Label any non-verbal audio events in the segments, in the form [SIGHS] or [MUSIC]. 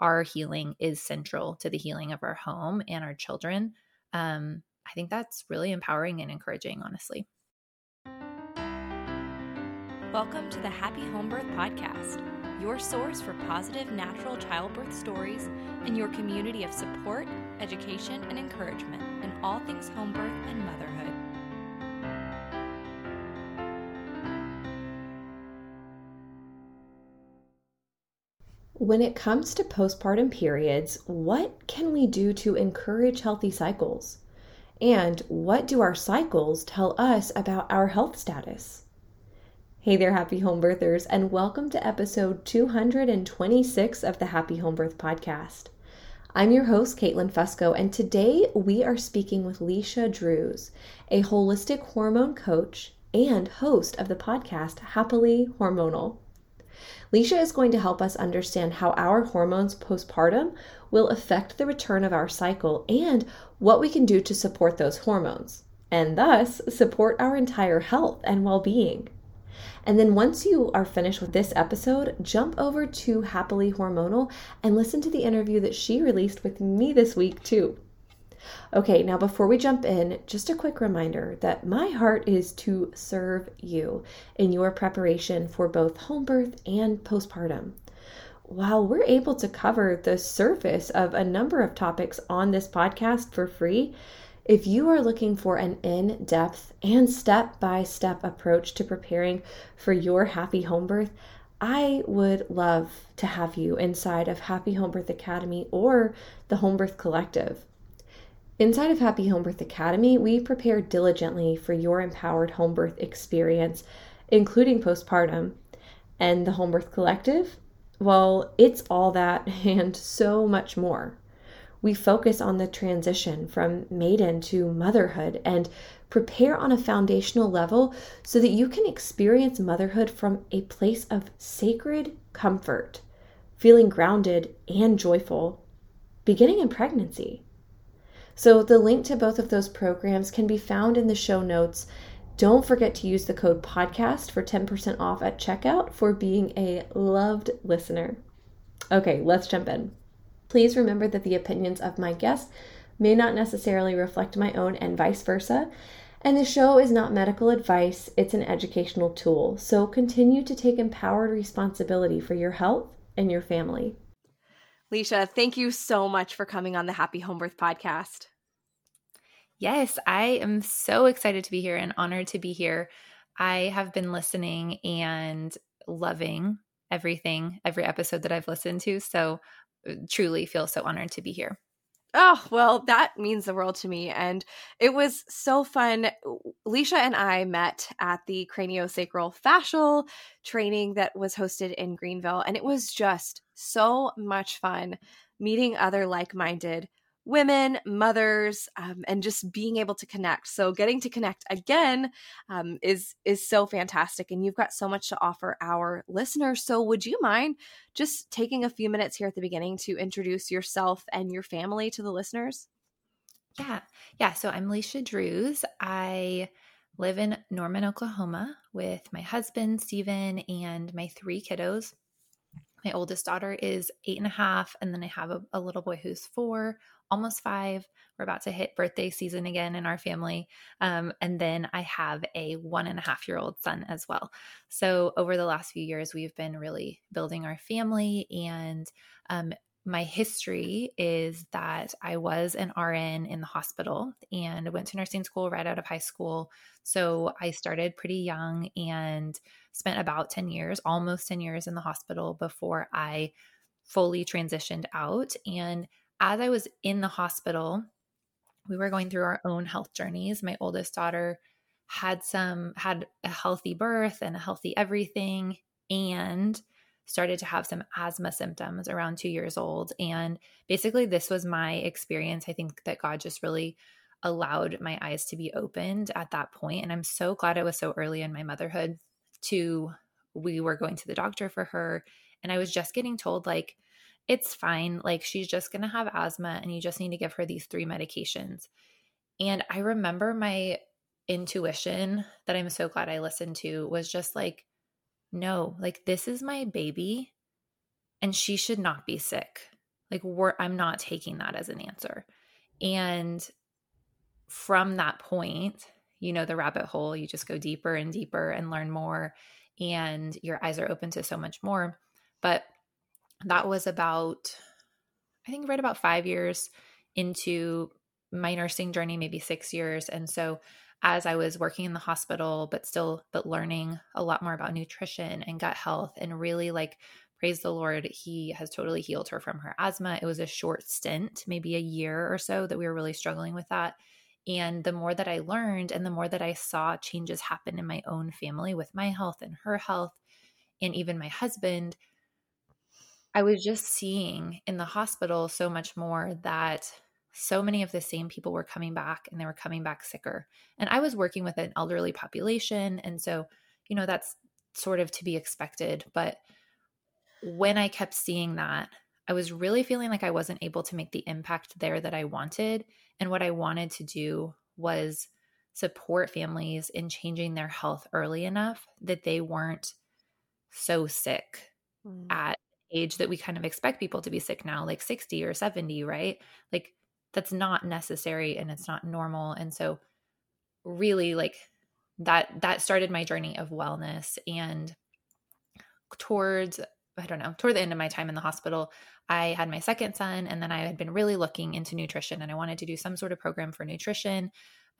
our healing is central to the healing of our home and our children. Um, I think that's really empowering and encouraging, honestly. Welcome to the Happy Home Birth Podcast, your source for positive natural childbirth stories and your community of support, education, and encouragement in all things home birth and motherhood. When it comes to postpartum periods, what can we do to encourage healthy cycles? And what do our cycles tell us about our health status? Hey there, happy home birthers, and welcome to episode 226 of the Happy Home Birth Podcast. I'm your host, Caitlin Fusco, and today we are speaking with Leisha Drews, a holistic hormone coach and host of the podcast Happily Hormonal. Leisha is going to help us understand how our hormones postpartum will affect the return of our cycle and what we can do to support those hormones, and thus support our entire health and well being. And then once you are finished with this episode, jump over to Happily Hormonal and listen to the interview that she released with me this week, too. Okay, now before we jump in, just a quick reminder that my heart is to serve you in your preparation for both home birth and postpartum. While we're able to cover the surface of a number of topics on this podcast for free, if you are looking for an in depth and step by step approach to preparing for your happy home birth, I would love to have you inside of Happy Home Birth Academy or the Home Birth Collective. Inside of Happy Home Birth Academy, we prepare diligently for your empowered home birth experience, including postpartum. And the Home Birth Collective, well, it's all that [LAUGHS] and so much more. We focus on the transition from maiden to motherhood and prepare on a foundational level so that you can experience motherhood from a place of sacred comfort, feeling grounded and joyful, beginning in pregnancy. So the link to both of those programs can be found in the show notes. Don't forget to use the code podcast for 10% off at checkout for being a loved listener. Okay, let's jump in. Please remember that the opinions of my guests may not necessarily reflect my own and vice versa. And the show is not medical advice, it's an educational tool. So continue to take empowered responsibility for your health and your family. Leisha, thank you so much for coming on the Happy Home Birth podcast. Yes, I am so excited to be here and honored to be here. I have been listening and loving everything, every episode that I've listened to. So uh, truly feel so honored to be here. Oh, well, that means the world to me. And it was so fun. Leisha and I met at the craniosacral fascial training that was hosted in Greenville. And it was just so much fun meeting other like minded women, mothers, um, and just being able to connect. So getting to connect again um, is is so fantastic, and you've got so much to offer our listeners. So would you mind just taking a few minutes here at the beginning to introduce yourself and your family to the listeners? Yeah, yeah. So I'm Leisha Drews. I live in Norman, Oklahoma, with my husband Stephen and my three kiddos. My oldest daughter is eight and a half, and then I have a, a little boy who's four, almost five. We're about to hit birthday season again in our family. Um, and then I have a one and a half year old son as well. So over the last few years, we've been really building our family. And um, my history is that I was an RN in the hospital and went to nursing school right out of high school. So I started pretty young and spent about 10 years, almost 10 years in the hospital before I fully transitioned out. And as I was in the hospital, we were going through our own health journeys. My oldest daughter had some had a healthy birth and a healthy everything and started to have some asthma symptoms around 2 years old and basically this was my experience. I think that God just really allowed my eyes to be opened at that point and I'm so glad it was so early in my motherhood to we were going to the doctor for her and I was just getting told like it's fine. Like she's just going to have asthma and you just need to give her these three medications. And I remember my intuition that I'm so glad I listened to was just like, no, like this is my baby and she should not be sick. Like we're I'm not taking that as an answer. And from that point, you know the rabbit hole, you just go deeper and deeper and learn more and your eyes are open to so much more. But that was about I think right about 5 years into my nursing journey, maybe 6 years. And so as I was working in the hospital, but still, but learning a lot more about nutrition and gut health and really like, praise the Lord, He has totally healed her from her asthma. It was a short stint, maybe a year or so, that we were really struggling with that. And the more that I learned and the more that I saw changes happen in my own family with my health and her health, and even my husband, I was just seeing in the hospital so much more that so many of the same people were coming back and they were coming back sicker. And I was working with an elderly population. And so, you know, that's sort of to be expected. But when I kept seeing that, I was really feeling like I wasn't able to make the impact there that I wanted. And what I wanted to do was support families in changing their health early enough that they weren't so sick mm. at age that we kind of expect people to be sick now like 60 or 70 right? Like that's not necessary and it's not normal. And so really like that that started my journey of wellness and towards i don't know toward the end of my time in the hospital i had my second son and then i had been really looking into nutrition and i wanted to do some sort of program for nutrition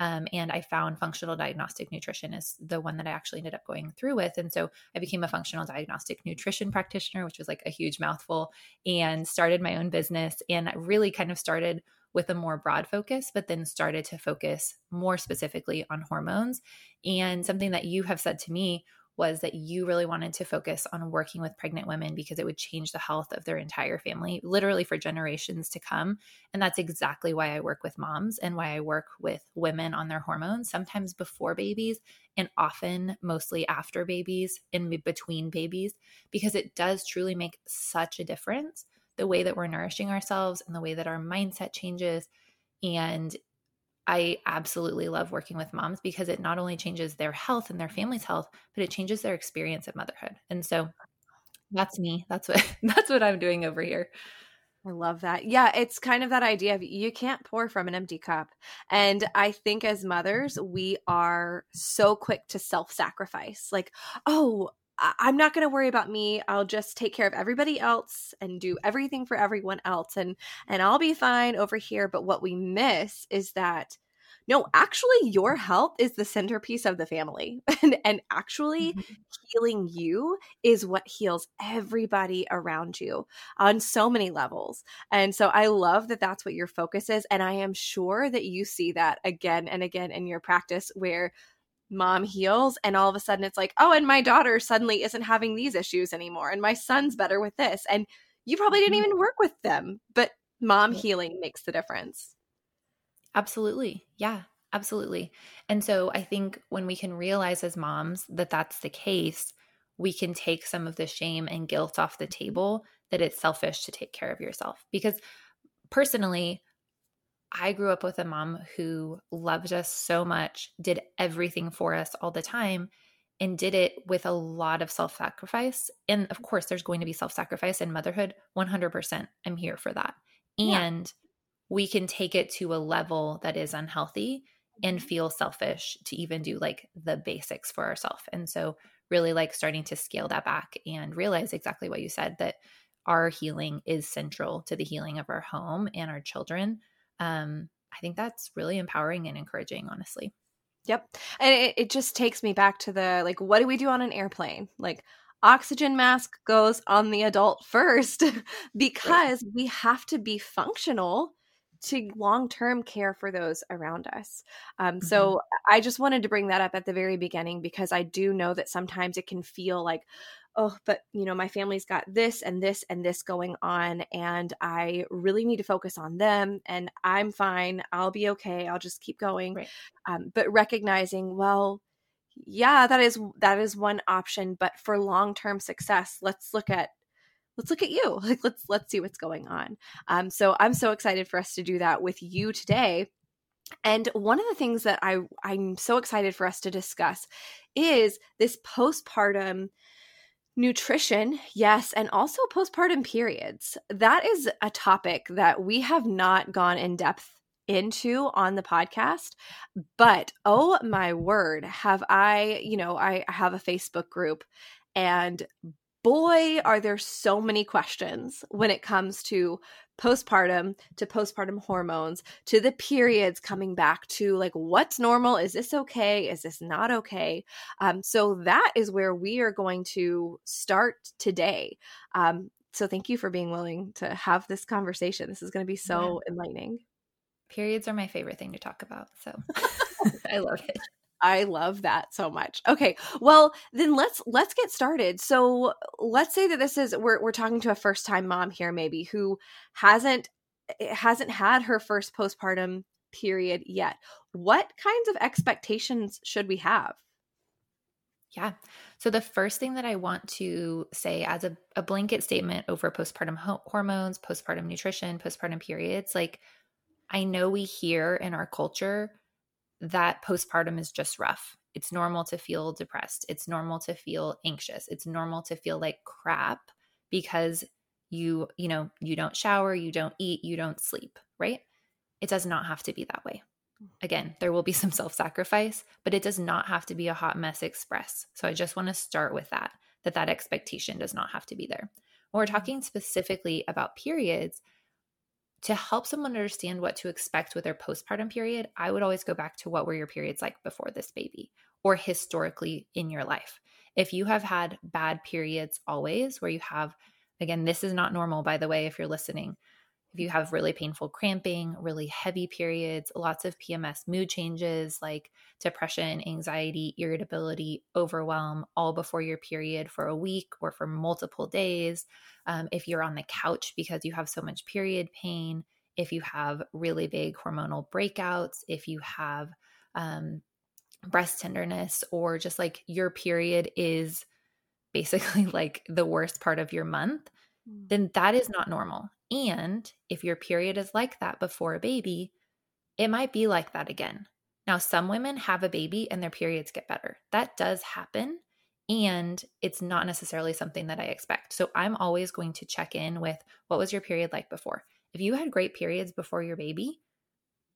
um, and I found functional diagnostic nutrition is the one that I actually ended up going through with. And so I became a functional diagnostic nutrition practitioner, which was like a huge mouthful, and started my own business and really kind of started with a more broad focus, but then started to focus more specifically on hormones. And something that you have said to me was that you really wanted to focus on working with pregnant women because it would change the health of their entire family, literally for generations to come. And that's exactly why I work with moms and why I work with women on their hormones, sometimes before babies and often mostly after babies, in between babies, because it does truly make such a difference the way that we're nourishing ourselves and the way that our mindset changes. And I absolutely love working with moms because it not only changes their health and their family's health, but it changes their experience of motherhood. And so that's me. That's what [LAUGHS] that's what I'm doing over here. I love that. Yeah, it's kind of that idea of you can't pour from an empty cup. And I think as mothers, we are so quick to self sacrifice. Like, oh, I'm not going to worry about me. I'll just take care of everybody else and do everything for everyone else and and I'll be fine over here, but what we miss is that no, actually your health is the centerpiece of the family. [LAUGHS] and and actually mm-hmm. healing you is what heals everybody around you on so many levels. And so I love that that's what your focus is and I am sure that you see that again and again in your practice where mom heals and all of a sudden it's like oh and my daughter suddenly isn't having these issues anymore and my son's better with this and you probably didn't mm-hmm. even work with them but mom healing makes the difference. Absolutely. Yeah absolutely. And so i think when we can realize as moms that that's the case we can take some of the shame and guilt off the table that it's selfish to take care of yourself. Because personally I grew up with a mom who loved us so much, did everything for us all the time, and did it with a lot of self sacrifice. And of course, there's going to be self sacrifice in motherhood. 100%. I'm here for that. And yeah. we can take it to a level that is unhealthy and mm-hmm. feel selfish to even do like the basics for ourselves. And so, really like starting to scale that back and realize exactly what you said that our healing is central to the healing of our home and our children um, I think that's really empowering and encouraging, honestly. Yep. And it, it just takes me back to the like, what do we do on an airplane? Like, oxygen mask goes on the adult first [LAUGHS] because we have to be functional to long term care for those around us. Um, mm-hmm. So I just wanted to bring that up at the very beginning because I do know that sometimes it can feel like, oh, but you know, my family's got this and this and this going on, and I really need to focus on them. And I'm fine. I'll be okay. I'll just keep going. Right. Um, but recognizing, well, yeah, that is that is one option. But for long term success, let's look at let's look at you. [LAUGHS] Like let's let's see what's going on. Um, so I'm so excited for us to do that with you today. And one of the things that I I'm so excited for us to discuss is this postpartum Nutrition, yes, and also postpartum periods. That is a topic that we have not gone in depth into on the podcast. But oh my word, have I, you know, I have a Facebook group and boy, are there so many questions when it comes to postpartum, to postpartum hormones, to the periods coming back to like what's normal? Is this okay? Is this not okay? Um, so that is where we are going to start today. Um, so thank you for being willing to have this conversation. This is going to be so yeah. enlightening. Periods are my favorite thing to talk about. So [LAUGHS] [LAUGHS] I love it. I love that so much. Okay. Well, then let's let's get started. So, let's say that this is we're we're talking to a first-time mom here maybe who hasn't eh, hasn't had her first postpartum period yet. What kinds of expectations should we have? Yeah. So, the first thing that I want to say as a, a blanket statement over postpartum ho- hormones, postpartum nutrition, postpartum periods, like I know we hear in our culture that postpartum is just rough. It's normal to feel depressed. It's normal to feel anxious. It's normal to feel like crap because you, you know, you don't shower, you don't eat, you don't sleep, right? It does not have to be that way. Again, there will be [LAUGHS] some self sacrifice, but it does not have to be a hot mess express. So I just want to start with that, that that expectation does not have to be there. When we're mm-hmm. talking specifically about periods, to help someone understand what to expect with their postpartum period, I would always go back to what were your periods like before this baby or historically in your life. If you have had bad periods always, where you have, again, this is not normal, by the way, if you're listening. If you have really painful cramping, really heavy periods, lots of PMS mood changes like depression, anxiety, irritability, overwhelm, all before your period for a week or for multiple days, um, if you're on the couch because you have so much period pain, if you have really big hormonal breakouts, if you have um, breast tenderness, or just like your period is basically [LAUGHS] like the worst part of your month, mm. then that is not normal. And if your period is like that before a baby, it might be like that again. Now, some women have a baby and their periods get better. That does happen and it's not necessarily something that I expect. So I'm always going to check in with what was your period like before? If you had great periods before your baby,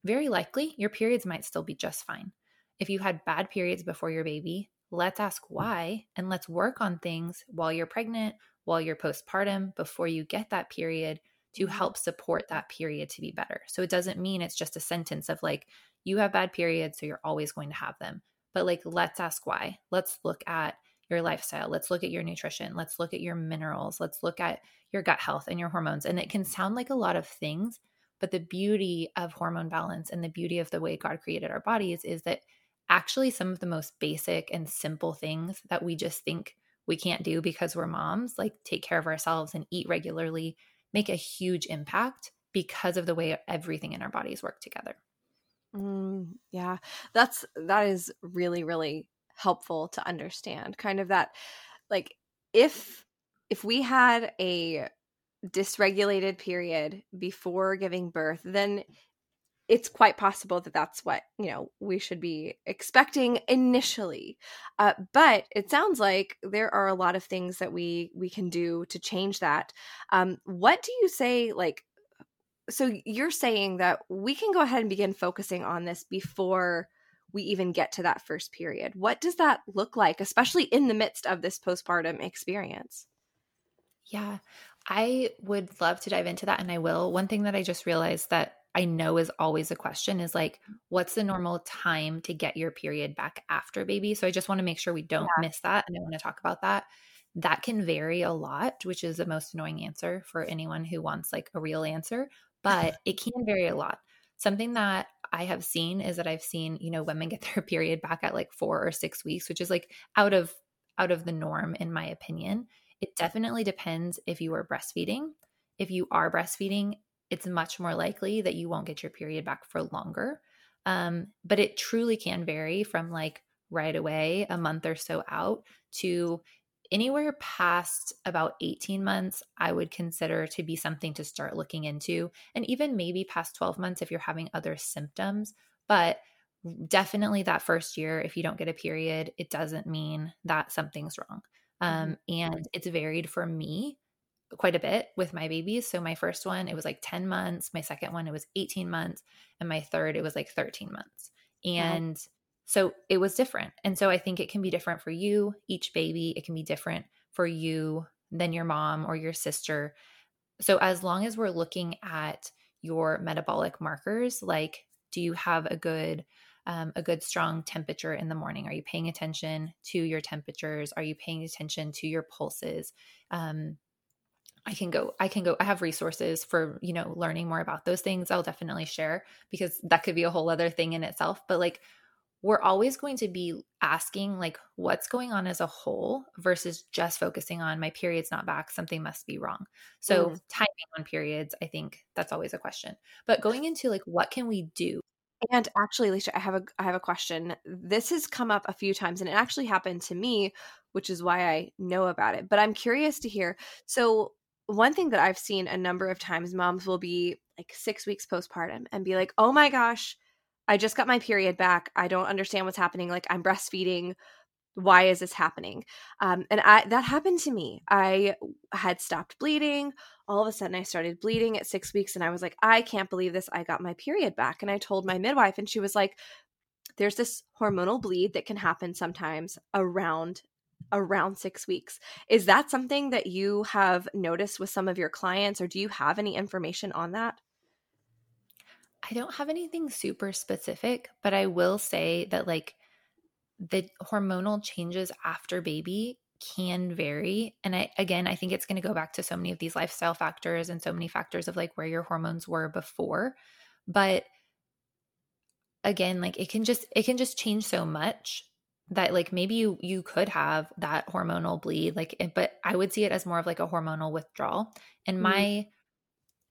very likely your periods might still be just fine. If you had bad periods before your baby, let's ask why and let's work on things while you're pregnant, while you're postpartum, before you get that period to help support that period to be better. So it doesn't mean it's just a sentence of like, you have bad periods, so you're always going to have them. But like, let's ask why. Let's look at your lifestyle. Let's look at your nutrition. Let's look at your minerals. Let's look at your gut health and your hormones. And it can sound like a lot of things, but the beauty of hormone balance and the beauty of the way God created our bodies is that actually some of the most basic and simple things that we just think we can't do because we're moms, like take care of ourselves and eat regularly, make a huge impact because of the way everything in our bodies work together. Mm, yeah, that's that is really really helpful to understand kind of that like if if we had a dysregulated period before giving birth then it's quite possible that that's what you know we should be expecting initially uh, but it sounds like there are a lot of things that we we can do to change that um, what do you say like so you're saying that we can go ahead and begin focusing on this before we even get to that first period. What does that look like, especially in the midst of this postpartum experience? Yeah, I would love to dive into that and I will. One thing that I just realized that I know is always a question is like, mm. what's the normal time to get your period back after baby? So I just want to make sure we don't yeah. miss that. And I want to talk about that. That can vary a lot, which is the most annoying answer for anyone who wants like a real answer, but it can vary a lot. Something that I have seen is that I've seen, you know, women get their [LAUGHS] period back at like 4 or 6 weeks, which is like out of out of the norm in my opinion. It definitely depends if you are breastfeeding. If you are breastfeeding, it's much more likely that you won't get your period back for longer. Um, but it truly can vary from like right away, a month or so out, to anywhere past about 18 months, I would consider to be something to start looking into. And even maybe past 12 months if you're having other symptoms. But definitely that first year, if you don't get a period, it doesn't mean that something's wrong. Um, mm-hmm. And it's varied for me quite a bit with my babies. So my first one, it was like 10 months. My second one, it was 18 months. And my third, it was like 13 months. And wow. so it was different. And so I think it can be different for you, each baby. It can be different for you than your mom or your sister. So as long as we're looking at your metabolic markers, like do you have a good um, a good strong temperature in the morning? Are you paying attention to your temperatures? Are you paying attention to your pulses? Um, I can go, I can go, I have resources for, you know, learning more about those things. I'll definitely share because that could be a whole other thing in itself. But like, we're always going to be asking like what's going on as a whole versus just focusing on my period's not back something must be wrong so mm. timing on periods i think that's always a question but going into like what can we do and actually Leisha i have a i have a question this has come up a few times and it actually happened to me which is why i know about it but i'm curious to hear so one thing that I've seen a number of times, moms will be like six weeks postpartum and be like, oh my gosh, I just got my period back. I don't understand what's happening. Like, I'm breastfeeding. Why is this happening? Um, and I that happened to me. I had stopped bleeding. All of a sudden, I started bleeding at six weeks, and I was like, I can't believe this. I got my period back. And I told my midwife, and she was like, there's this hormonal bleed that can happen sometimes around around six weeks. Is that something that you have noticed with some of your clients, or do you have any information on that? I don't have anything super specific, but I will say that, like, the hormonal changes after baby can vary. And I, again, I think it's going to go back to so many of these lifestyle factors and so many factors of like where your hormones were before. But again, like it can just, it can just change so much that like maybe you you could have that hormonal bleed like but i would see it as more of like a hormonal withdrawal and mm-hmm. my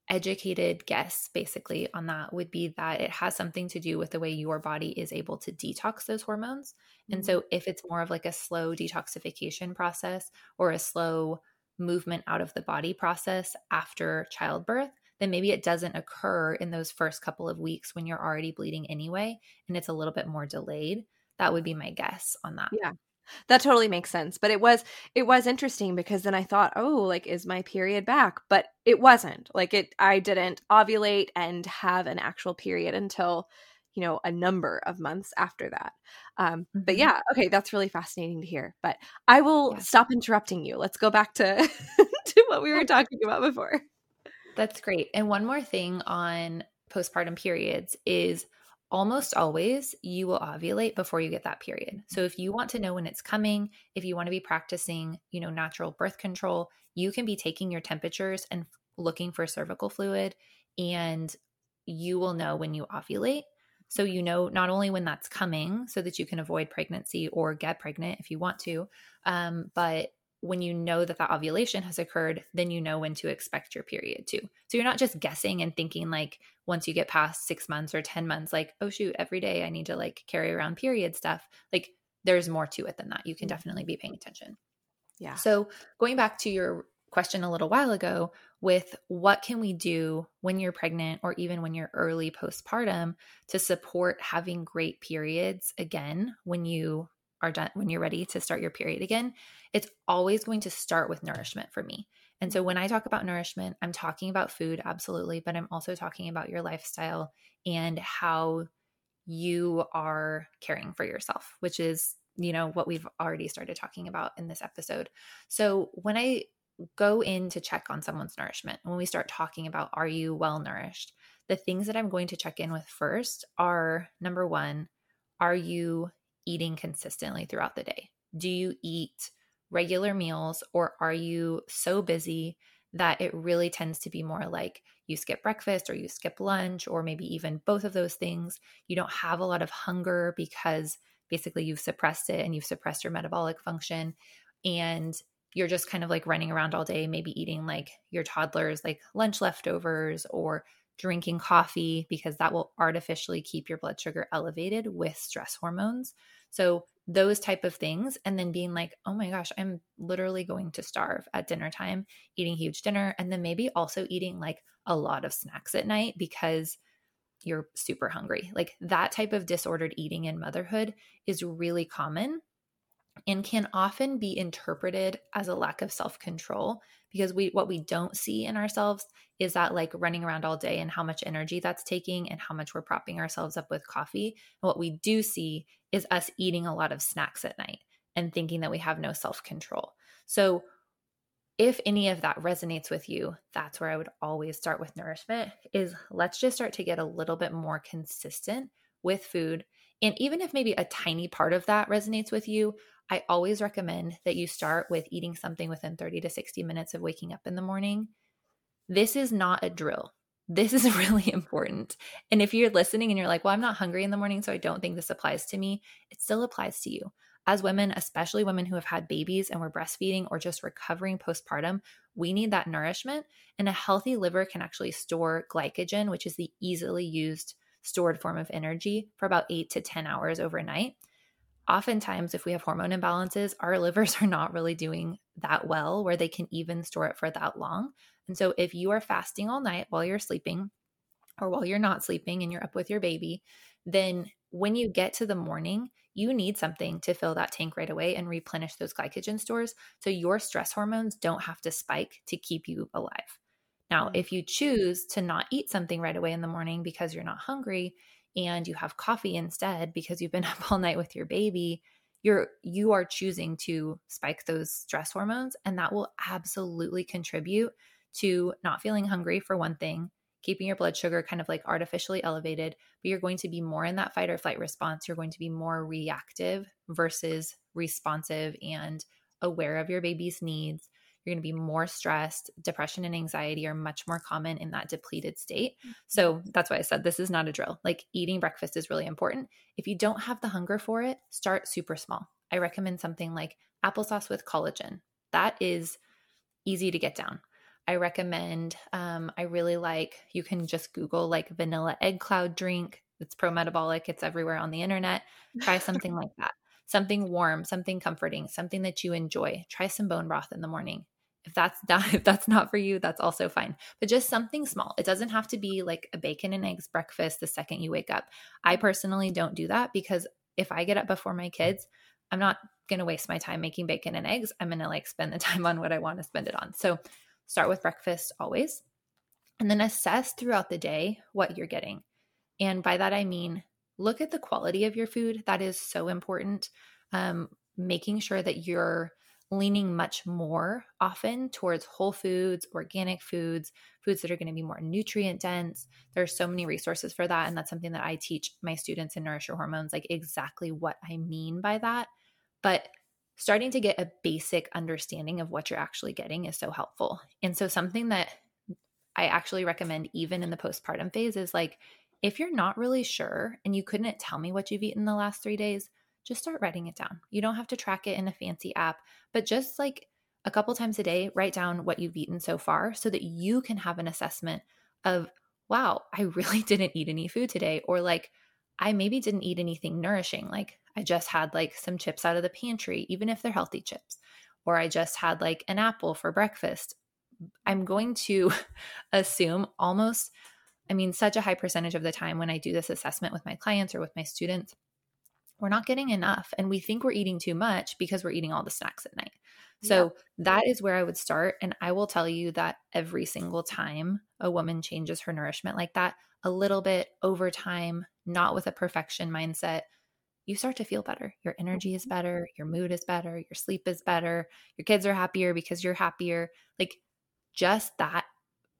educated guess basically on that would be that it has something to do with the way your body is able to detox those hormones mm-hmm. and so if it's more of like a slow detoxification process or a slow movement out of the body process after childbirth then maybe it doesn't occur in those first couple of weeks when you're already bleeding anyway and it's a little bit more delayed that would be my guess on that. Yeah. That totally makes sense. But it was it was interesting because then I thought, "Oh, like is my period back?" But it wasn't. Like it I didn't ovulate and have an actual period until you know a number of months after that um mm-hmm. but yeah okay that's really fascinating to hear but i will yeah. stop interrupting you let's go back to [LAUGHS] to what we were talking about before that's great and one more thing on postpartum periods is almost always you will ovulate before you get that period. So if you want to know when it's coming, if you want to be practicing, you know, natural birth control, you can be taking your temperatures and looking for cervical fluid and you will know when you ovulate. So you know not only when that's coming so that you can avoid pregnancy or get pregnant if you want to, um, but when you know that the ovulation has occurred, then you know when to expect your period too. So you're not just guessing and thinking like once you get past six months or 10 months, like, oh shoot, every day I need to like carry around period stuff. Like there's more to it than that. You can mm-hmm. definitely be paying attention. Yeah. So going back to your question a little while ago with what can we do when you're pregnant or even when you're early postpartum to support having great periods again when you are done when you're ready to start your period again, it's always going to start with nourishment for me. And so when I talk about nourishment, I'm talking about food, absolutely, but I'm also talking about your lifestyle and how you are caring for yourself, which is, you know, what we've already started talking about in this episode. So when I go in to check on someone's nourishment, when we start talking about are you well nourished, the things that I'm going to check in with first are number one, are you eating consistently throughout the day? Do you eat regular meals or are you so busy that it really tends to be more like you skip breakfast or you skip lunch or maybe even both of those things? You don't have a lot of hunger because basically you've suppressed it and you've suppressed your metabolic function and you're just kind of like running around all day maybe eating like your toddler's like lunch leftovers or drinking coffee because that will artificially keep your blood sugar elevated with stress hormones. So those type of things and then being like, "Oh my gosh, I'm literally going to starve at dinner time, eating huge dinner and then maybe also eating like a lot of snacks at night because you're super hungry." Like that type of disordered eating in motherhood is really common and can often be interpreted as a lack of self-control because we what we don't see in ourselves is that like running around all day and how much energy that's taking and how much we're propping ourselves up with coffee. And what we do see is us eating a lot of snacks at night and thinking that we have no self-control. So if any of that resonates with you, that's where I would always start with nourishment is let's just start to get a little bit more consistent with food. And even if maybe a tiny part of that resonates with you, I always recommend that you start with eating something within 30 to 60 minutes of waking up in the morning. This is not a drill. This is [LAUGHS] really important. And if you're listening and you're like, well, I'm not hungry in the morning, so I don't think this applies to me, it still applies to you. As women, especially women who have had babies and we're breastfeeding or just recovering postpartum, we need that nourishment. And a healthy liver can actually store glycogen, which is the easily used stored form of energy, for about eight to 10 hours overnight. Oftentimes if we have hormone imbalances our [LAUGHS] livers are not really doing that well where they can even store it for that long. And so if you are fasting all night while you're sleeping or while you're not sleeping and you're up with your baby then when you get to the morning you need something to fill that tank right away and replenish those glycogen stores so your stress hormones don't have to spike to keep you alive now mm-hmm. if you choose to not eat something right away in the morning because you're not hungry and you have coffee instead because you've been [LAUGHS] up all night with your baby you're you are choosing to spike those stress hormones and that will absolutely contribute to not feeling hungry for one thing keeping your blood sugar kind of like artificially elevated but you're going to be more in that fight or flight response you're going to be more reactive versus responsive and aware of your baby's needs you're going to be more stressed. Depression and anxiety are much more common in that depleted state. Mm-hmm. So that's why I said this is not a drill. Like eating breakfast is really important. If you don't have the hunger for it, start super small. I recommend something like applesauce with collagen. That is easy to get down. I recommend, um, I really like, you can just Google like vanilla egg cloud drink. It's pro metabolic, it's everywhere on the internet. Try something [LAUGHS] like that. Something warm, something comforting, something that you enjoy. Try some bone broth in the morning. If that's [LAUGHS] not if that's not for you that's also fine. But just something small. It doesn't have to be like a bacon and eggs breakfast the second you wake up. I personally don't do that because if i get up before my kids i'm not going to waste my time making bacon and eggs. I'm going to like spend the [LAUGHS] time on what i want to spend it on. So start with breakfast always and then assess throughout the day what you're getting. And by that i mean look at the quality of your food that is so important um, making sure that you're leaning much more often towards whole foods, organic foods, foods that are going to be more nutrient dense. There's so many resources for that. And that's something that I teach my students in Nourish Your Hormones, like exactly what I mean by that. But starting to get a basic understanding of what you're actually getting is so helpful. And so, something that I actually recommend, even in the postpartum phase, is like if you're not really sure and you couldn't tell me what you've eaten the last three days, just start writing it down. You don't have to track it in a fancy app, but just like a couple times a day, write down what you've eaten so far so that you can have an assessment of, wow, I really [LAUGHS] didn't eat any food today. Or like, I maybe didn't eat anything nourishing. Like, I just had like some chips out of the pantry, even if they're healthy chips. Or I just had like an apple for breakfast. I'm going to [LAUGHS] assume almost, I mean, such a high percentage of the time when I do this assessment with my clients or with my students, we're not getting enough and we think we're eating too much because we're eating all the snacks at night. So that is where I would start. And I will tell you that every single time a woman changes her nourishment like that, a little bit over time, not with a perfection mindset, you start to feel better. Your energy is mm-hmm. better, your mood is better, your sleep is better, your kids are happier because you're happier. Like just that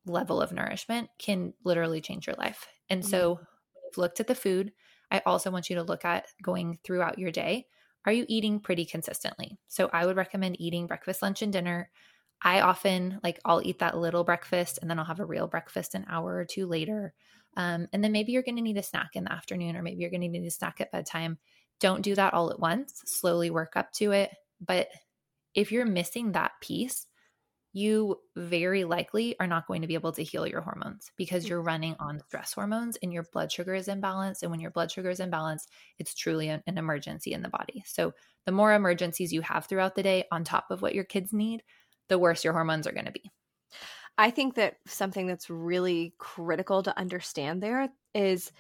level of nourishment can literally change your life. And so mm-hmm. we've looked at the food, I also want you to look at going throughout your day. Are you eating pretty consistently? So I would recommend eating breakfast, lunch, and dinner. I often like I'll eat that little breakfast and then I'll have a real breakfast an hour or two later. Um, and then maybe you're going to need a snack in the afternoon or maybe you're going to need a snack at bedtime. Don't do that all at once. Slowly work up to it. But if you're missing that piece, you very likely are not going to be able to heal your hormones because mm. you're running on stress hormones and your blood sugar is imbalanced. And when your blood sugar is imbalanced, it's truly an, an, emergency in the body. So, the more emergencies you have throughout the day on top of what your kids need, the worse your hormones are going to be. I think that something that's really critical to understand there is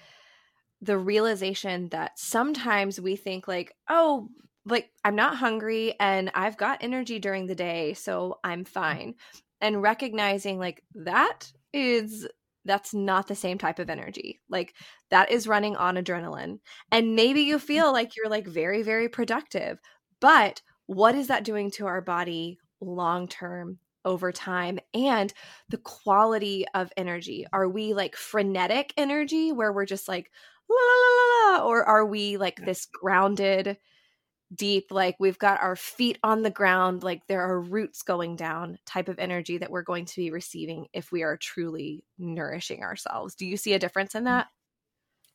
the realization that sometimes we think, like, oh, like I'm not hungry and I've got energy during the day, so I'm fine. And recognizing like that is that's not the same type of energy. Like that is running on adrenaline. And maybe you mm. feel like you're like very very productive, but what is that doing to our body long term over time and the quality of energy are we like frenetic energy where we're just like la, la, la, or are we like this grounded deep like we've got our feet on the ground like there are roots going down type of energy that we're going to be receiving if we are truly nourishing ourselves do you see a difference in mm. that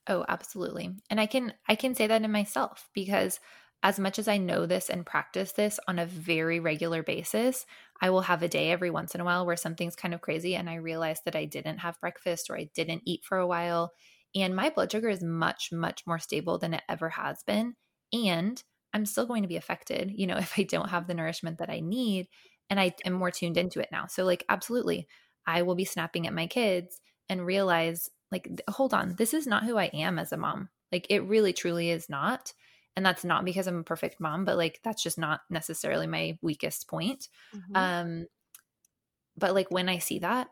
oh absolutely and i can i can say that in myself because as much as I know this and practice this on a very regular basis, I will have a day every once in a while where something's kind of crazy and I realize that I didn't have breakfast or I didn't eat for a while. And my blood sugar is much, much more stable than it ever has been. And I'm still going to be affected, you know, [LAUGHS] if I don't have the nourishment that I need and I am more tuned into it now. So, like, absolutely, I will be snapping at my kids and realize, like, hold on, this is not who I am as a mom. Like, it really, truly is not and that's not because i'm a perfect mom but like that's just not necessarily my weakest point mm-hmm. um but like when i see that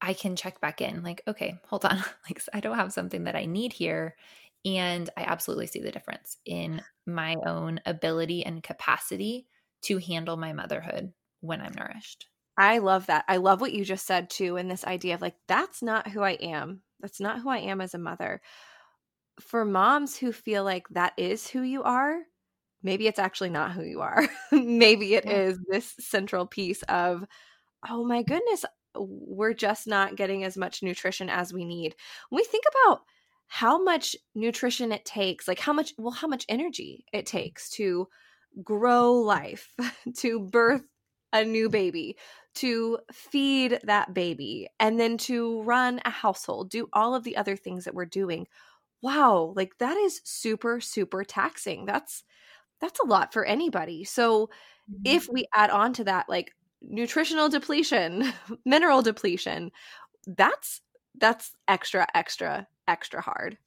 i can check back in like okay hold on [LAUGHS] like i don't have something that i need here and i absolutely see the difference in my own ability and capacity to handle my motherhood when i'm nourished i love that i love what you just said too and this idea of like that's not who i am that's not who i am as a mother for moms who feel like that is who you are, maybe it's actually not who you are. [LAUGHS] maybe it yeah. is this central piece of, oh my goodness, we're just not getting as much nutrition as we need. When we think about how much nutrition it takes, like how much, well, how much energy it takes to grow life, [LAUGHS] to birth a new baby, to feed that baby, and then to run a household, do all of the other things that we're doing wow, like that is super, super taxing. That's that's a lot for anybody. So mm-hmm. if we add on to that like nutritional depletion, [LAUGHS] mineral depletion, that's that's extra, extra, extra hard.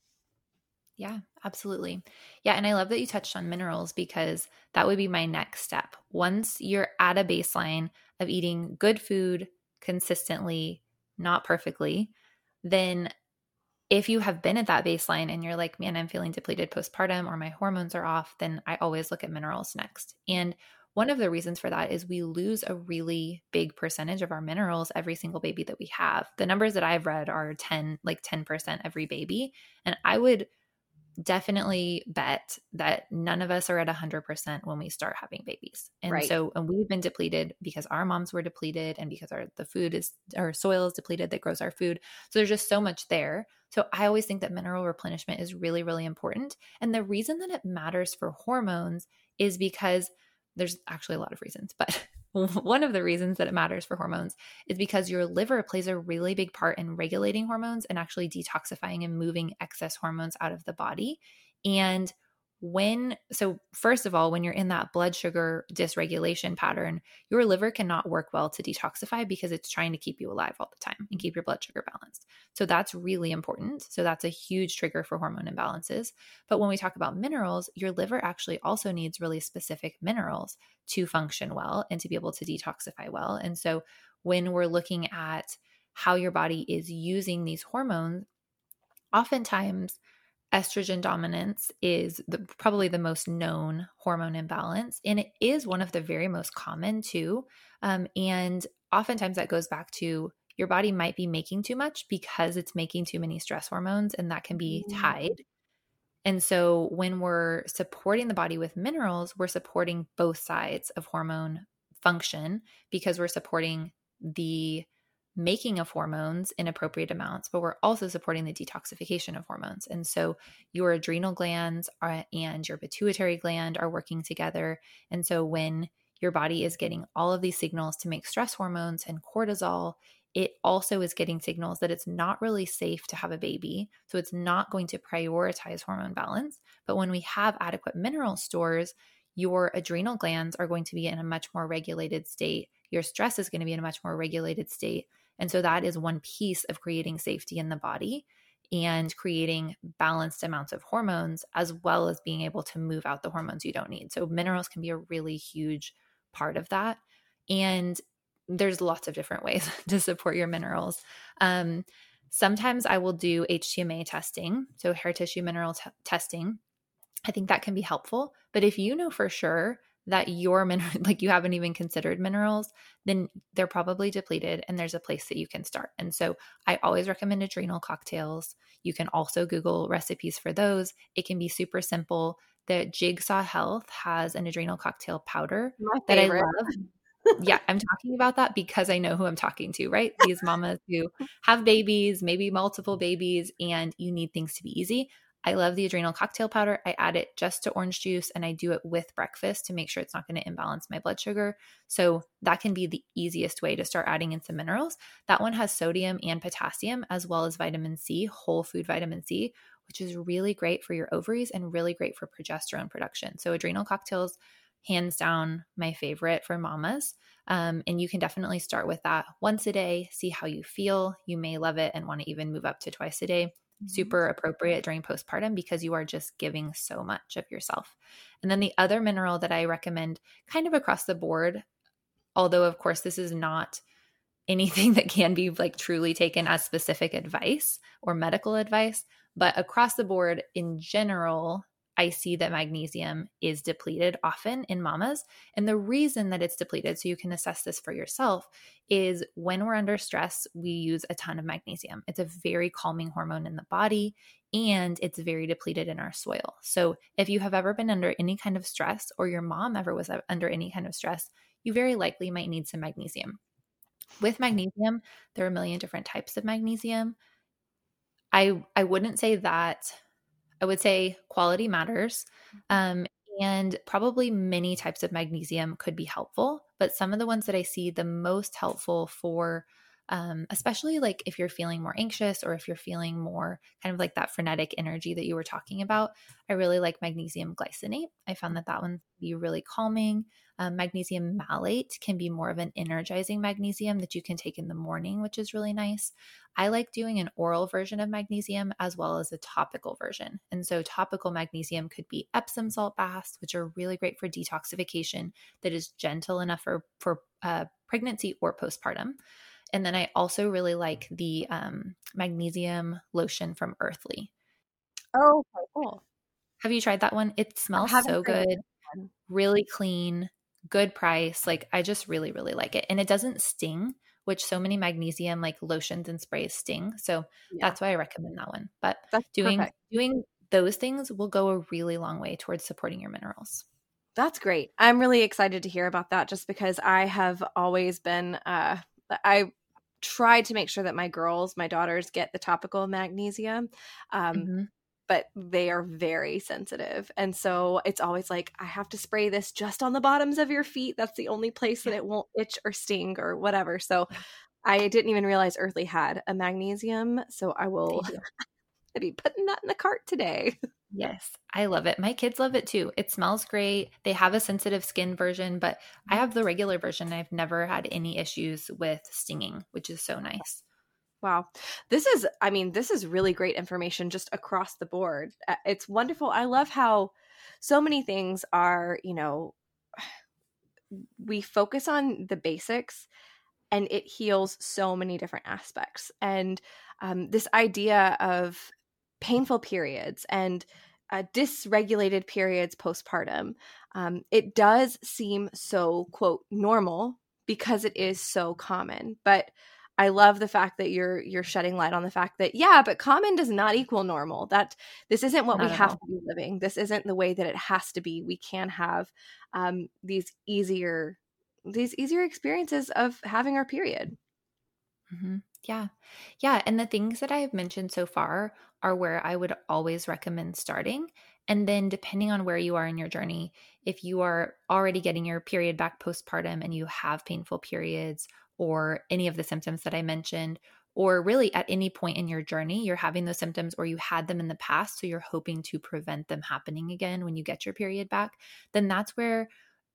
Yeah, absolutely. Yeah. And I love that you touched on minerals because that would be my next step. Once you're at a baseline of eating good food consistently, not perfectly, then if you have been at that baseline and you're like, man, I'm feeling depleted postpartum or my hormones are off, then I always look at minerals next. And one of the reasons for that is we lose a really big percentage of our minerals every single baby that we have. The numbers that I've read are 10, like 10% every baby. And I would definitely bet that none of us are at 100% when we start having babies. And right. so and we've been depleted because our moms were depleted and because our the food is our soil is depleted that grows our food. So there's just so much there. So I always think that mineral replenishment is really really important. And the reason that it matters for hormones is because there's actually a lot of reasons, but [LAUGHS] one of the reasons that it matters for hormones is because your liver plays a really big part in regulating hormones and actually detoxifying and moving excess hormones out of the body. And when so first of all when you're in that blood sugar dysregulation pattern your liver cannot work well to detoxify because it's trying to keep you alive all the time and keep your blood sugar balanced. So that's really important. So that's a huge trigger for hormone imbalances. But when we talk about minerals your liver actually also needs really specific minerals to function well and to be able to detoxify well. And so when we're looking at how your body is using these hormones oftentimes estrogen dominance is the, probably the most known hormone imbalance and it is one of the very most common too um, and oftentimes that goes back to your body might be making too much because it's making too many stress hormones and that can be mm-hmm. tied and so when we're supporting the body with minerals we're supporting both sides of hormone function because we're supporting the making of hormones in appropriate amounts, but we're also supporting the detoxification of hormones. And so your adrenal glands are, and your pituitary gland are working together. And so when your body is getting all of these signals to make stress hormones and cortisol, it also is getting signals that it's not really safe to have a baby. So it's not going to prioritize hormone balance. But when we have adequate mineral stores, your adrenal glands are going to be in a much more regulated state. Your stress is going to be in a much more regulated state. And so that is one piece of creating safety in the body. and creating balanced amounts of hormones, as well as being able to move out the hormones you don't need. So, minerals can be a really huge part of that. And there's lots of different [LAUGHS] ways to support your minerals. Um, sometimes I will do HTMA testing, so hair tissue mineral t- testing. I think that can be helpful. But if you know for sure that your mineral [LAUGHS] like you haven't even considered minerals then they're probably depleted and there's a place that you can start. And so i always recommend adrenal cocktails. You can also google recipes for those. It can be super simple. The jigsaw health has an adrenal cocktail powder that i love. Yeah, [LAUGHS] I'm talking about that because I know who I'm talking to, right? These mamas who have babies, maybe multiple babies, and you need things to be easy. I love the adrenal cocktail powder. I add it just to orange juice and I do it with breakfast to make sure it's not going to imbalance my blood sugar. So that can be the easiest way to start adding in some minerals. That one has sodium and potassium as well as vitamin C, whole food vitamin C, which is really great for your ovaries and really great for progesterone production. So adrenal cocktails, hands down, my favorite for mamas. Um, and you can definitely start with that once a day, see how you feel. You may love it and want to even move up to twice a day. Mm-hmm. super appropriate during postpartum because you are just giving so much of yourself. And then the other mineral that I recommend kind of across the board, although of course this is not [LAUGHS] anything that can be like truly taken as specific advice or medical advice, but across the board in general, I see that magnesium is depleted often in mamas. And the reason that it's depleted, so you can assess this for yourself, is when we're under stress, we use a ton of magnesium. It's a very calming hormone in the body and it's very depleted in our soil. So if you have ever been under any kind of stress or your mom ever was under any kind of stress, you very likely might need some magnesium. With magnesium, there are a million different types of magnesium. I I wouldn't say that I would say quality matters. Mm-hmm. Um, and probably many types of magnesium could be helpful, but some of the ones that I see the most helpful for, um, especially like if you're feeling more anxious or if you're feeling more kind of like that frenetic energy that you were talking about, I really like magnesium glycinate. I found that that one be really calming. Um, magnesium malate can be more of an energizing magnesium that you can take in the morning, which is really nice. I like doing an oral version of magnesium as well as a topical version. And so, topical magnesium could be Epsom salt baths, which are really great for detoxification, that is gentle enough for, for uh, pregnancy or postpartum. And then I also really like the um, magnesium lotion from Earthley. Oh, okay, cool. Have you tried that one? It smells so good, really clean good price. Like I just really, really like it. And it doesn't sting, which so many magnesium like lotions and sprays sting. So yeah. that's why I recommend that one. But that's doing perfect. doing those things will go a really long way towards supporting your minerals. That's great. I'm really excited to hear about that just because I have always been uh I tried to make sure that my girls, my daughters get the topical magnesium. Um mm-hmm but they are very sensitive. And so it's always like, I have to spray this just on the bottoms of your feet. That's the only place that it won't itch or sting or whatever. So I didn't even realize Earthley had a magnesium. So I will I'll [LAUGHS] be putting that in the cart today. Yes, I love it. My kids love it too. It smells great. They have a sensitive skin version, but I have the regular version. I've never had any issues with stinging, which is so nice. Wow. This is, I mean, this is really great information just across the board. It's wonderful. I love how so many things are, you know, [SIGHS] we focus on the basics and it heals so many different aspects. And um, this idea of painful periods and uh, dysregulated periods postpartum, um, it does seem so, quote, normal because it is so common. But I love the fact that you're you're shedding light on the fact that yeah, but common does not equal normal. That this isn't what not we have all. to be living. This isn't the way that it has to be. We can have um, these easier these easier experiences of having our period. Mm-hmm. Yeah, yeah, and the things that I have mentioned so far are where I would always recommend starting. And then, depending on where you are in your journey, if you are already getting your period back postpartum and you have painful periods, or any of the symptoms that I mentioned, or really at any point in your journey, you're having those symptoms or you had them in the past, so you're hoping to prevent them happening again when you get your period back, then that's where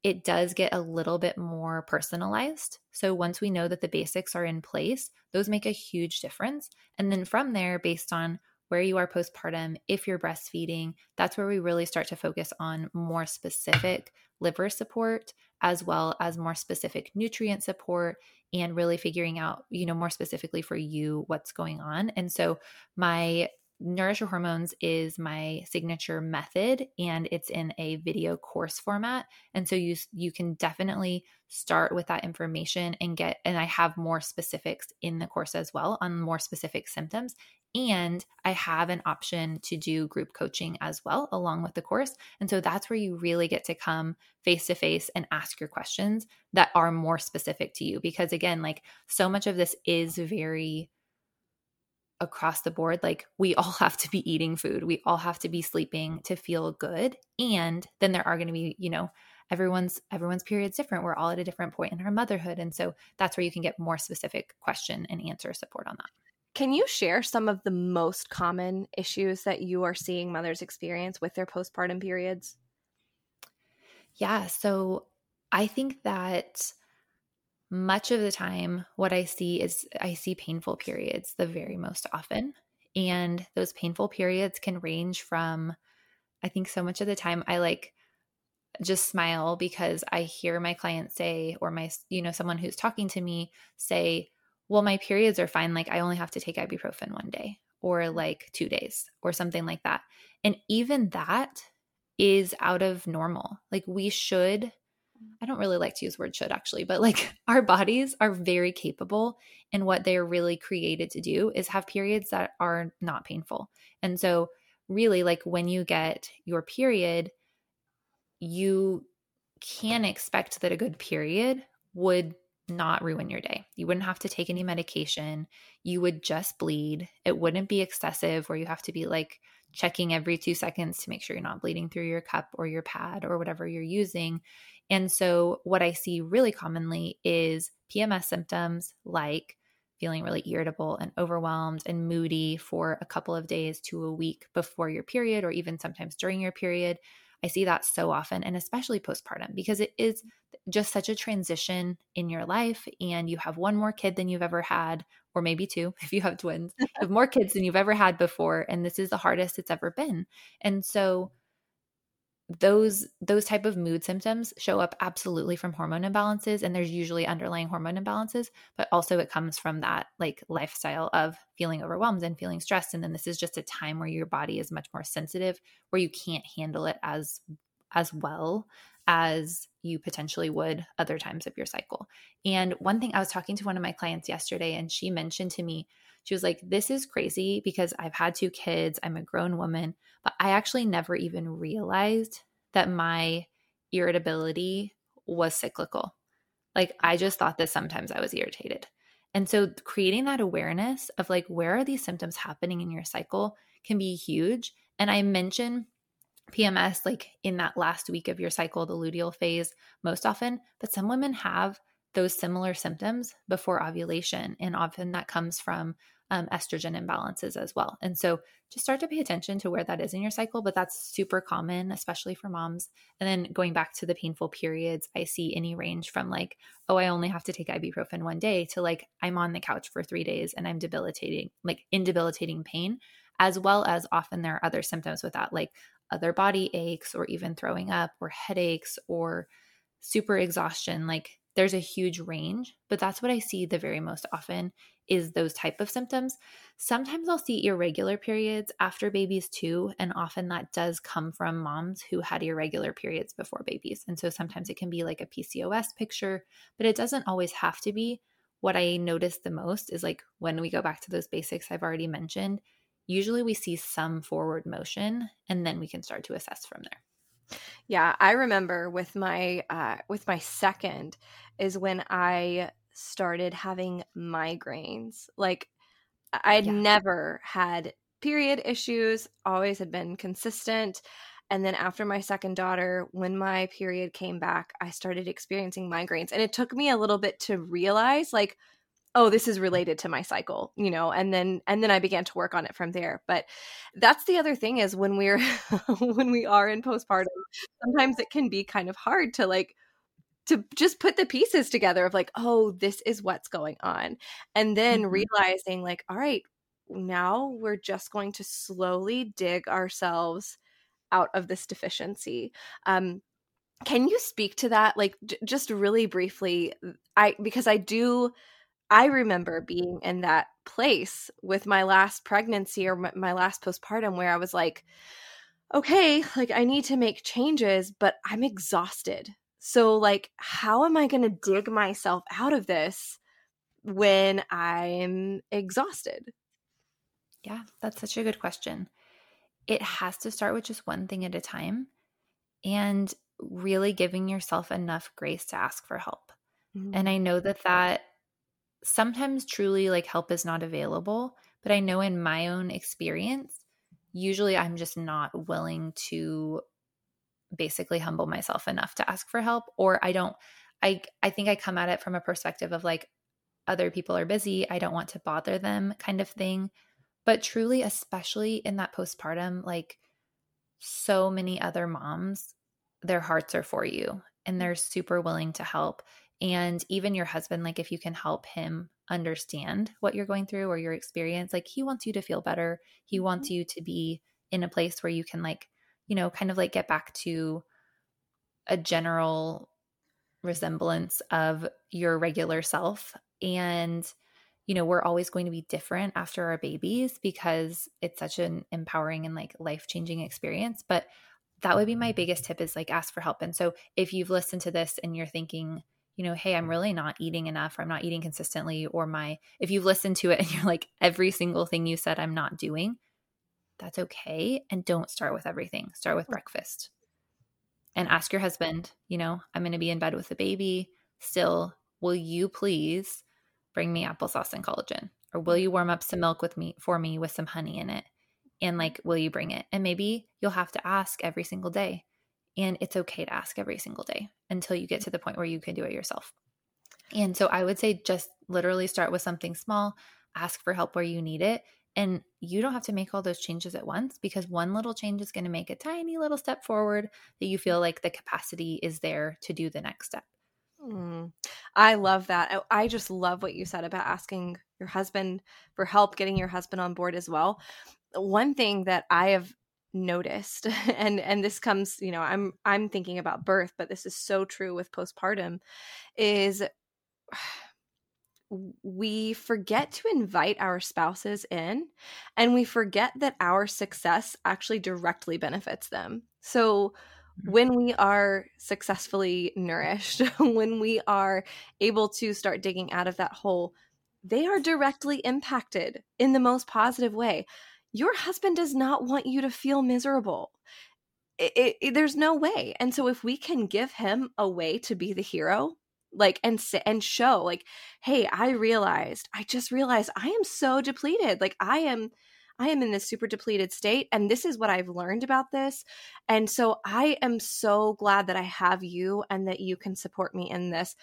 it does get a little bit more personalized. So once we know that the basics are in place, those make a huge difference. And then from there, based on where you are postpartum, if you're breastfeeding, that's where we really start to focus on more specific liver support as well as more specific nutrient support and really figuring out, you know, more specifically for you what's going on. And so my Nourish Your Hormones is my signature method and it's in a video course format. And so you you can definitely start with that information and get and I have more specifics in the course as well on more specific symptoms and I have an option to do group coaching as well along with the course. And so that's where you really get to come face to face and ask your questions that are more specific to you because again, like so much of this is very across the board like we all [LAUGHS] have to be eating food. We all have to be sleeping to feel good. And then there are going to be you know everyone's everyone's period's different. We're all at a different point in our motherhood. And so that's where you can get more specific question and answer support on that. Can you share some of the most common issues that you are seeing mothers experience with their postpartum periods? Yeah. So i think that much of the time what i see is i see painful periods the very most often and those painful periods can range from i think so much of the time i like just smile because i hear my client say or my you know someone who's talking to me say well my periods are fine like i only have to take ibuprofen one day or like 2 days or something like that. And even that is out of normal. Like we should I don't really like to use the word should actually, but like [LAUGHS] our bodies are very capable and what they're really created to do is have periods that are not painful. And so really like when you get your period, you can expect that a good period would not ruin your day. You wouldn't have to take any medication. You would just bleed. It wouldn't be excessive where you have to be like checking every 2 seconds to make sure you're not bleeding through your cup or your pad or whatever you're using and so, what I see really commonly is PMS symptoms like feeling really irritable and overwhelmed and moody for a couple of days to a week before your period, or even sometimes during your period. I see that so often, and especially postpartum, because it is just such a transition in your life. And you have one more kid than you've ever had, or maybe two [LAUGHS] if you have twins, you [LAUGHS] have more kids than you've ever had before. And this is the hardest it's ever been. And so, those those type of mood symptoms show up absolutely from hormone imbalances and there's usually underlying hormone imbalances but also it comes from that like lifestyle of feeling overwhelmed and feeling stressed and then this is just a time where your body is much more sensitive where you can't handle it as as well as you potentially would other times of your cycle. And one thing I was talking to one of my clients yesterday and she mentioned to me she was like, This is crazy because I've had two kids, I'm a grown woman, but I actually never even realized that my irritability was cyclical. Like, I just thought that sometimes I was irritated. And so, creating that awareness of like, where are these symptoms happening in your cycle can be huge. And I mentioned PMS like in that last week of your cycle, the luteal phase, most often, but some women have those similar symptoms before ovulation. And often that comes from um, estrogen imbalances as well. And so just start to pay attention to where that is in your cycle, but that's super common, especially for moms. And then going back to the painful periods, I see any range from like, oh, I only have to take ibuprofen one day to like, I'm on the couch for three days and I'm debilitating, like in debilitating pain, as well as often there are other symptoms with that, like other body aches or even throwing up or headaches or super exhaustion. Like there's a huge range but that's what i see the very most often is those type of symptoms. Sometimes i'll see irregular periods after babies too and often that does come from moms who had irregular periods before babies. And so sometimes it can be like a pcos picture but it doesn't always have to be. What i notice the most is like when we go back to those basics i've already mentioned usually we see some forward motion and then we can start to assess from there yeah, I remember with my uh, with my second is when I started having migraines. Like I had yeah. never had period issues, always had been consistent. And then after my second daughter, when my period came back, I started experiencing migraines. And it took me a little bit to realize like oh this is related to my cycle you know and then and then i began to work on it from there but that's the other thing is when we're [LAUGHS] when we are in postpartum sometimes it can be kind of hard to like to just put the pieces together of like oh this is what's going on and then mm-hmm. realizing like all right now we're just going to slowly dig ourselves out of this deficiency. Um, can you speak to that like j- just really briefly i because i do i remember being in that place with my last pregnancy or my, last postpartum where i was like okay like i need to make changes but i'm exhausted so like how am i going to dig myself out of this when i'm exhausted yeah that's such a good question it has to start with just one thing at a time and really giving yourself enough grace to ask for help. Mm-hmm. And I know that that sometimes truly like help is not available, but I know in my own experience, usually I'm just not willing to basically humble myself enough to ask for help or I don't I I think I come at it from a perspective of like other people are busy, I don't want to bother them kind of thing. But truly especially in that postpartum like so many other moms their hearts are for you and they're super willing to help. And even your husband, like if you can help him understand what you're going through or your experience, like he wants you to feel better. He mm-hmm. wants you to be in a place where you can, like, you know, kind of like get back to a general resemblance of your regular self. And, you know, we're always going to be different after our babies because it's such an empowering and like life changing experience. But that would be my biggest tip is like ask for help. And so if you've listened to this and you're thinking, you know, hey, I'm really not eating enough or I'm not eating consistently, or my, if you've listened to it [LAUGHS] and you're like, every single thing you said I'm not doing, that's okay. And don't start with everything. Start with breakfast and ask your husband, you know, I'm going to be in bed with the baby. Still, will you please bring me applesauce and collagen? Or will you warm up some milk with me for me with some honey in it? and like will you bring it and maybe you'll have to ask every single day and it's okay to ask every single day until you get to the point where you can do it yourself. And so i would say just literally start with something small ask for help where you need it and you don't have to make all those changes at once because one little change is going to make a tiny little step forward that you feel like the capacity is there to do the next step. Mm, I love that. I, I, just love what you said about asking your husband for help, getting your husband on board as well. One thing that I have noticed [LAUGHS] and and this comes you know i'm i'm thinking about birth but this is so true with postpartum is [SIGHS] we forget to invite our spouses in and we forget that our success actually directly benefits them so mm-hmm. when we are successfully nourished [LAUGHS] when we are able to start digging out of that hole they are directly impacted in the most positive way your husband does not want you to feel miserable. It, it, it, there's no way. And so if we can give him a way to be the hero, like and and show like, hey, I realized, I just realized I am so depleted. Like I am I am in this super depleted state and this is what I've learned about this. And so I am so glad that I have you and that you can support me in this.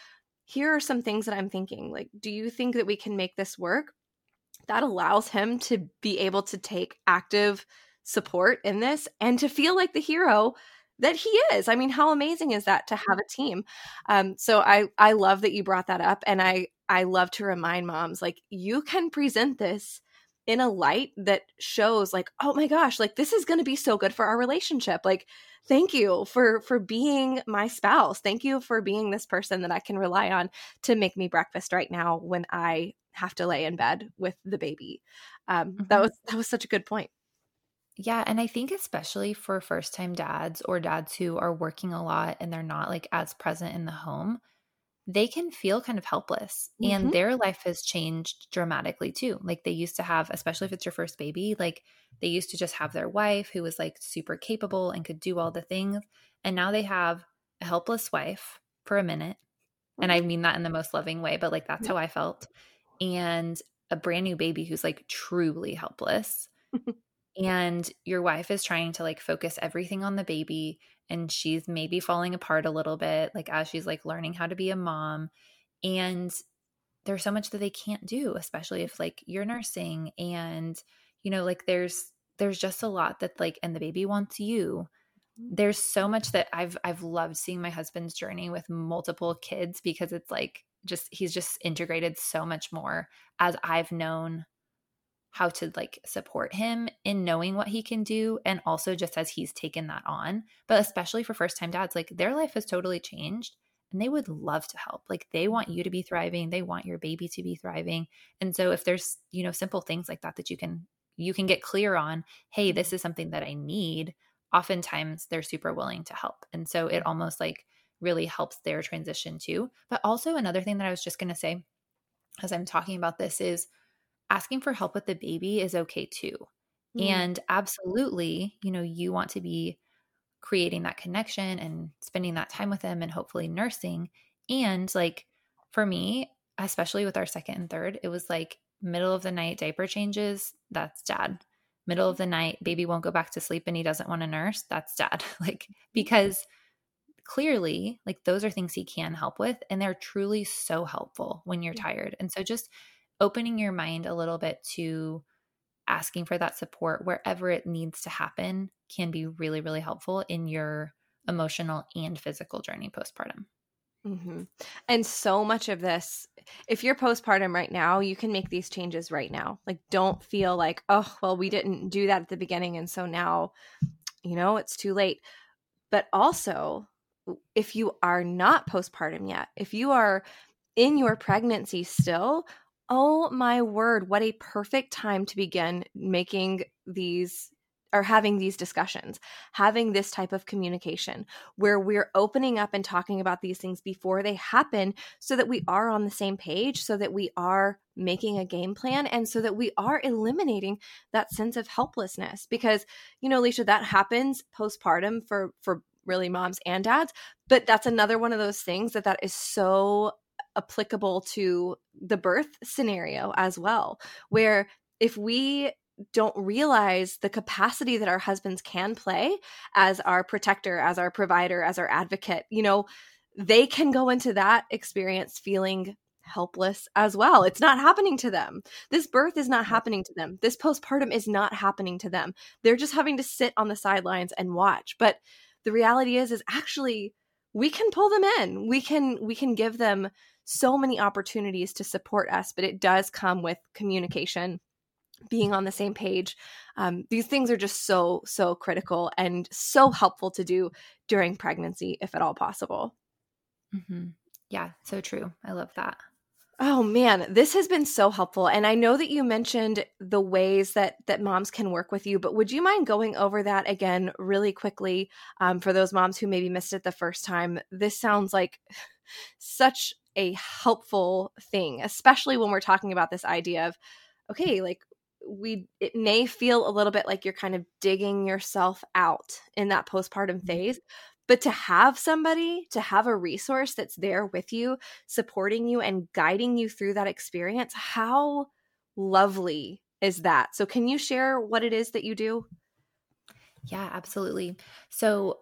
Here are some things that I'm thinking. Like, do you think that we can make this work? That allows him to be able to take active support in this and to feel like the hero that he is. I mean, how amazing is that to have a team? Um, so I I love that you brought that up, and I I love to remind moms like you can present this in a light that shows like oh my gosh like this is going to be so good for our relationship like thank you for for being my spouse thank you for being this person that i can rely on to make me breakfast right now when i have to lay in bed with the baby. Um, mm-hmm. That was that was such a good point. Yeah, and I think especially for first time dads or dads who are working a lot and they're not like as present in the home, they can feel kind of helpless mm-hmm. and their life has changed dramatically too. Like they used to have, especially if it's your first baby, like they used to just have their wife who was like super capable and could do all the things. And now they have a helpless wife for a minute. And I mm-hmm. mean that in the most loving way, but like that's yeah. how I felt and a brand new baby who's like truly helpless. [LAUGHS] and your wife is trying to like focus everything on the baby and she's maybe falling apart a little bit like as she's like learning how to be a mom and there's so much that they can't do especially if like you're nursing and you know like there's there's just a lot that like and the baby wants you mm-hmm. there's so much that I've I've loved seeing my husband's journey with multiple kids because it's like just he's just integrated so much more as I've known how to like support him in knowing what he can do and also just as he's taken that on but especially for first time dads like their life has totally changed and they would love to help like they want you to be thriving they want your baby to be thriving and so if there's you know simple things like that that you can you can get clear on hey this mm-hmm. is something that i need oftentimes they're super willing to help and so it mm-hmm. almost like really helps their transition too but also another thing that i was just going to say as i'm talking about this is asking for help with the baby is okay too. Mm. And absolutely, you know, you want to be creating that connection and spending that time with them and hopefully nursing. And like for me, especially with our second and third, it was like middle of the night diaper changes, that's dad. Middle of the night, baby won't go back to sleep and he doesn't want to nurse, that's dad. [LAUGHS] like because clearly, like those are things he can help with and they're truly so helpful when you're tired. And so just opening your mind a little bit to asking for that support wherever it needs to happen can be really, really helpful in your emotional and physical journey postpartum. Mm-hmm. And so much of this, if you're postpartum right now, you can make these changes right now. Like, don't feel like, oh, well, we didn't do that at the beginning. And so now, you know, it's too late. But also, if you are not postpartum yet, if you are in your pregnancy still, Oh my word, what a perfect time to begin making these or having these discussions, having this type of communication where we're opening up and talking about these things before they happen so that we are on the same page, so that we are making a game plan, and so that we are eliminating that sense of helplessness. Because, you know, Leisha, that happens postpartum for, for really moms and dads, but that's another one of those things that that is so applicable to the birth scenario as well, where if we don't realize the capacity that our husbands can play as our protector, as our provider, as our advocate, you know, they can go into that experience feeling helpless as well. It's not happening to them. This birth is not happening to them. This postpartum is not happening to them. They're just having to sit on the sidelines and watch. But the reality is is actually we can pull them in. We can we can give them so many opportunities to support us, but it does come with communication being on the same page. Um, these things are just so, so critical and so helpful to do during pregnancy, if at all possible. Mm-hmm. Yeah, so true. I love that. Oh man, this has been so helpful. And I know that you mentioned the ways that that moms can work with you, but would you mind going over that again really quickly um, for those moms who maybe missed it the first time? This sounds like [LAUGHS] such a helpful thing, especially when we're talking about this idea of, okay, like we it may feel a little bit like you're kind of digging yourself out in that postpartum mm-hmm. phase but to have somebody to have a resource that's there with you supporting you and guiding you through that experience how lovely is that? So can you share what it is that you do? Yeah absolutely. So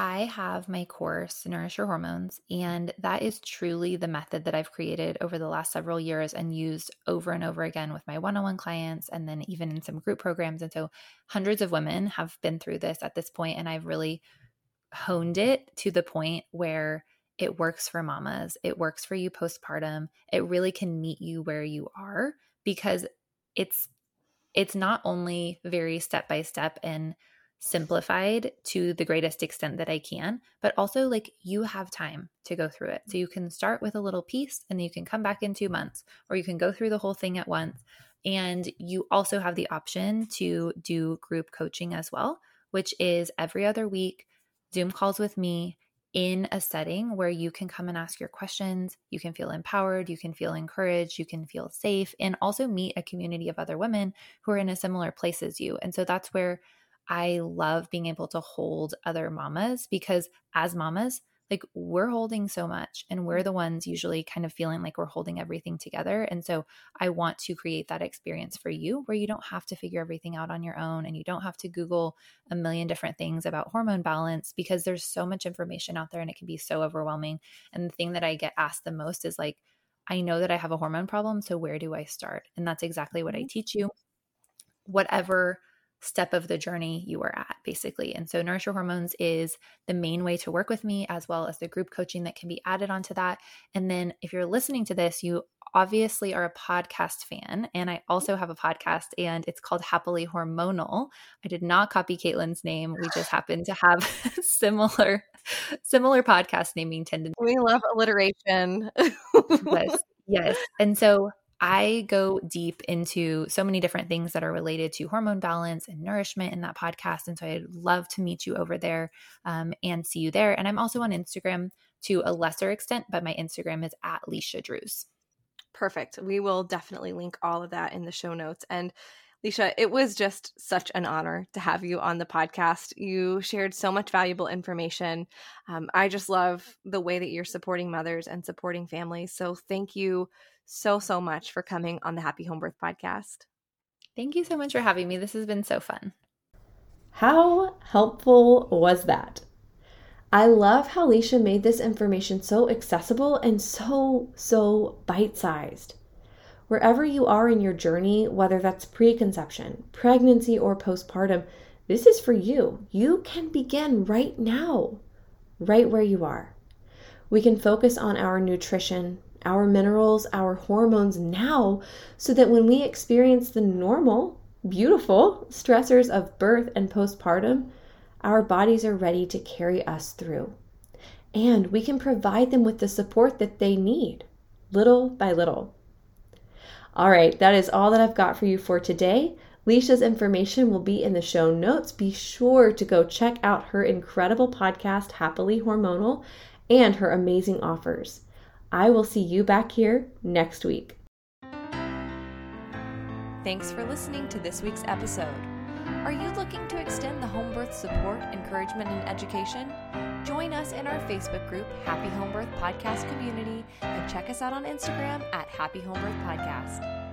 I have my course, Nourish Your Hormones, and that is truly the method that I've created over the last several years and used over and over again with my one on one clients and then even in some group programs. And so hundreds of women have been through this at this point, and I've really honed it to the point where it works for mamas, it works for you postpartum. It really can meet you where you are because it's it's not only very step by step and simplified to the greatest extent that I can, but also like you have time to go through it. So you can start with a little piece and you can come back in two months, or you can go through the whole thing at once. And you also have the option to do group coaching as well, which is every other week, Zoom calls with me in a setting where you can come and ask your questions. You can feel empowered, you can feel encouraged, you can feel safe, and also meet a community of other women who are in a similar place as you. And so that's where I love being able to hold other mamas because as mamas, like we're holding so much and we're the ones usually kind of feeling like we're holding everything together. And so I want to create that experience for you where you don't have to figure everything out on your own and you don't have to Google a million different things about hormone balance because there's so much information out there and it can be so overwhelming. And the thing that I get asked the most is like, I know that I have a hormone problem. So where do I start? And that's exactly what I mm-hmm. teach you. Whatever step of the journey you are at, basically. And so, Nourish Your Hormones is the main way to work with me, as well as the group coaching that can be added onto that. And then, if you're listening to this, you obviously are a podcast fan, and I also have a podcast, and it's called Happily Hormonal. I did not copy Caitlin's name. We just [SIGHS] happen to have [LAUGHS] similar similar podcast naming tendencies. We love alliteration. [LAUGHS] yes, yes. And so I go deep into so many different things that are related to hormone balance and nourishment in that podcast. And so I'd love to meet you over there um, and see you there. And I'm also on Instagram to a lesser extent, but my Instagram is at Leisha Drews. Perfect. We will definitely link all of that in the show notes. And Leisha, it was just such an honor to have you on the podcast. You shared so much valuable information. Um, I just love the way that you're supporting mothers and supporting families. So thank you so, so much for coming on the Happy Home Birth podcast. Thank you so much for having me. This has been so fun. How helpful was that? I love how Leisha made this information so accessible and so, so bite sized. Wherever you are in your journey, whether that's preconception, pregnancy, or postpartum, this is for you. You can begin right now, right where you are. We can focus on our nutrition, our minerals, our hormones now, so that when we experience the normal, beautiful stressors of birth and postpartum, our bodies are ready to carry us through. And we can provide them with the support that they need, little by little. All right, that is all that I've got for you for today. Leisha's information will be in the show notes. Be sure to go check out her incredible podcast, Happily Hormonal, and her amazing offers. I will see you back here next week. Thanks for listening to this week's episode. Are you looking to extend the home birth support, encouragement, and education? Join us in our Facebook group, Happy Home Birth Podcast Community, and check us out on Instagram at Happy Home Birth Podcast.